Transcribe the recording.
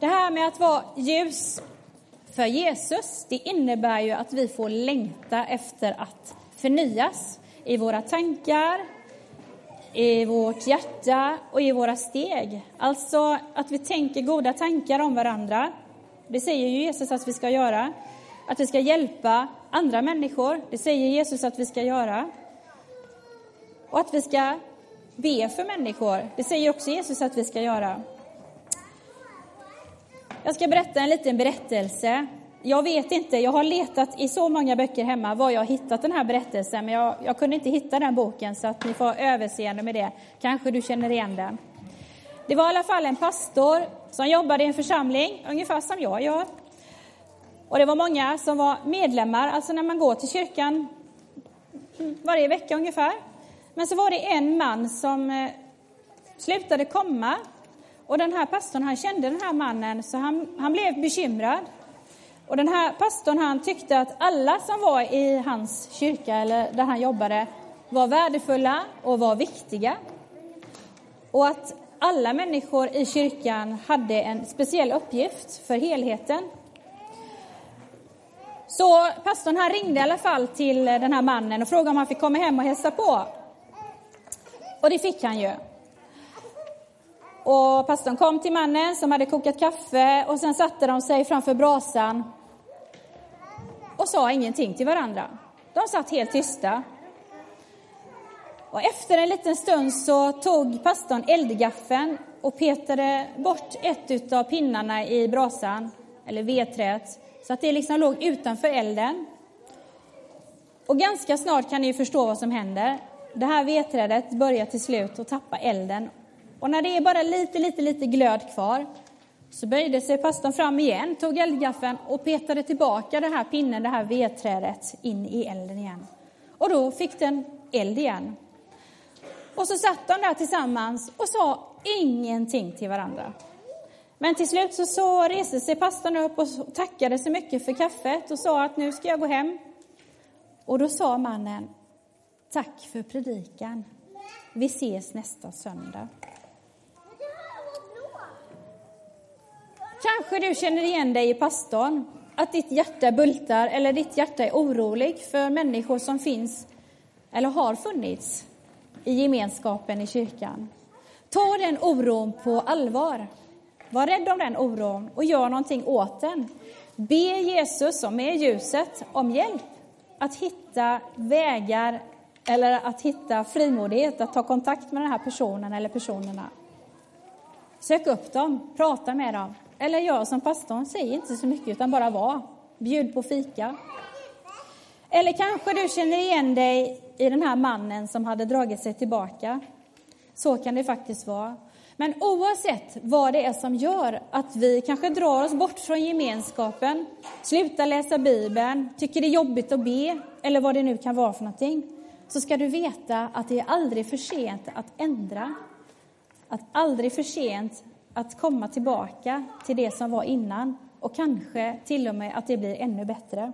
Det här med att vara ljus för Jesus, det innebär ju att vi får längta efter att förnyas i våra tankar, i vårt hjärta och i våra steg. Alltså att vi tänker goda tankar om varandra. Det säger ju Jesus att vi ska göra. Att vi ska hjälpa andra människor, det säger Jesus att vi ska göra. Och att vi ska be för människor, det säger också Jesus att vi ska göra. Jag ska berätta en liten berättelse. Jag vet inte, jag har letat i så många böcker hemma var jag har hittat den här berättelsen, men jag, jag kunde inte hitta den boken så att ni får överseende med det. Kanske du känner igen den. Det var i alla fall en pastor som jobbade i en församling, ungefär som jag gör. Och det var många som var medlemmar, alltså när man går till kyrkan varje vecka ungefär. Men så var det en man som eh, slutade komma och den här pastorn han kände den här mannen så han, han blev bekymrad. Och den här pastorn han tyckte att alla som var i hans kyrka eller där han jobbade var värdefulla och var viktiga. Och att alla människor i kyrkan hade en speciell uppgift för helheten. Så pastorn han ringde i alla fall till den här mannen och frågade om han fick komma hem och hälsa på. Och det fick han ju. Och pastorn kom till mannen som hade kokat kaffe och sen satte de sig framför brasan och sa ingenting till varandra. De satt helt tysta. Och efter en liten stund så tog pastorn eldgaffeln och petade bort ett av pinnarna i brasan, eller vedträet, så att det liksom låg utanför elden. Och ganska snart kan ni förstå vad som händer. Det här vedträdet börjar till slut att tappa elden. Och när det är bara lite, lite, lite glöd kvar så böjde sig pastorn fram igen, tog eldgaffeln och petade tillbaka den här pinnen, det här vedträdet, in i elden igen. Och då fick den eld igen. Och så satt de där tillsammans och sa ingenting till varandra. Men till slut så, så reste sig pastorn upp och tackade så mycket för kaffet och sa att nu ska jag gå hem. Och då sa mannen, tack för predikan. Vi ses nästa söndag. Kanske du känner igen dig i pastorn, att ditt hjärta bultar eller ditt hjärta är orolig för människor som finns eller har funnits i gemenskapen i kyrkan. Ta den oron på allvar. Var rädd om den oron och gör någonting åt den. Be Jesus, som är ljuset, om hjälp att hitta vägar eller att hitta frimodighet att ta kontakt med den här personen eller personerna. Sök upp dem, prata med dem. Eller gör som pastorn, säg inte så mycket utan bara var. Bjud på fika. Eller kanske du känner igen dig i den här mannen som hade dragit sig tillbaka. Så kan det faktiskt vara. Men oavsett vad det är som gör att vi kanske drar oss bort från gemenskapen, slutar läsa Bibeln, tycker det är jobbigt att be eller vad det nu kan vara för någonting, så ska du veta att det är aldrig för sent att ändra. Att aldrig för sent att komma tillbaka till det som var innan och kanske till och med att det blir ännu bättre.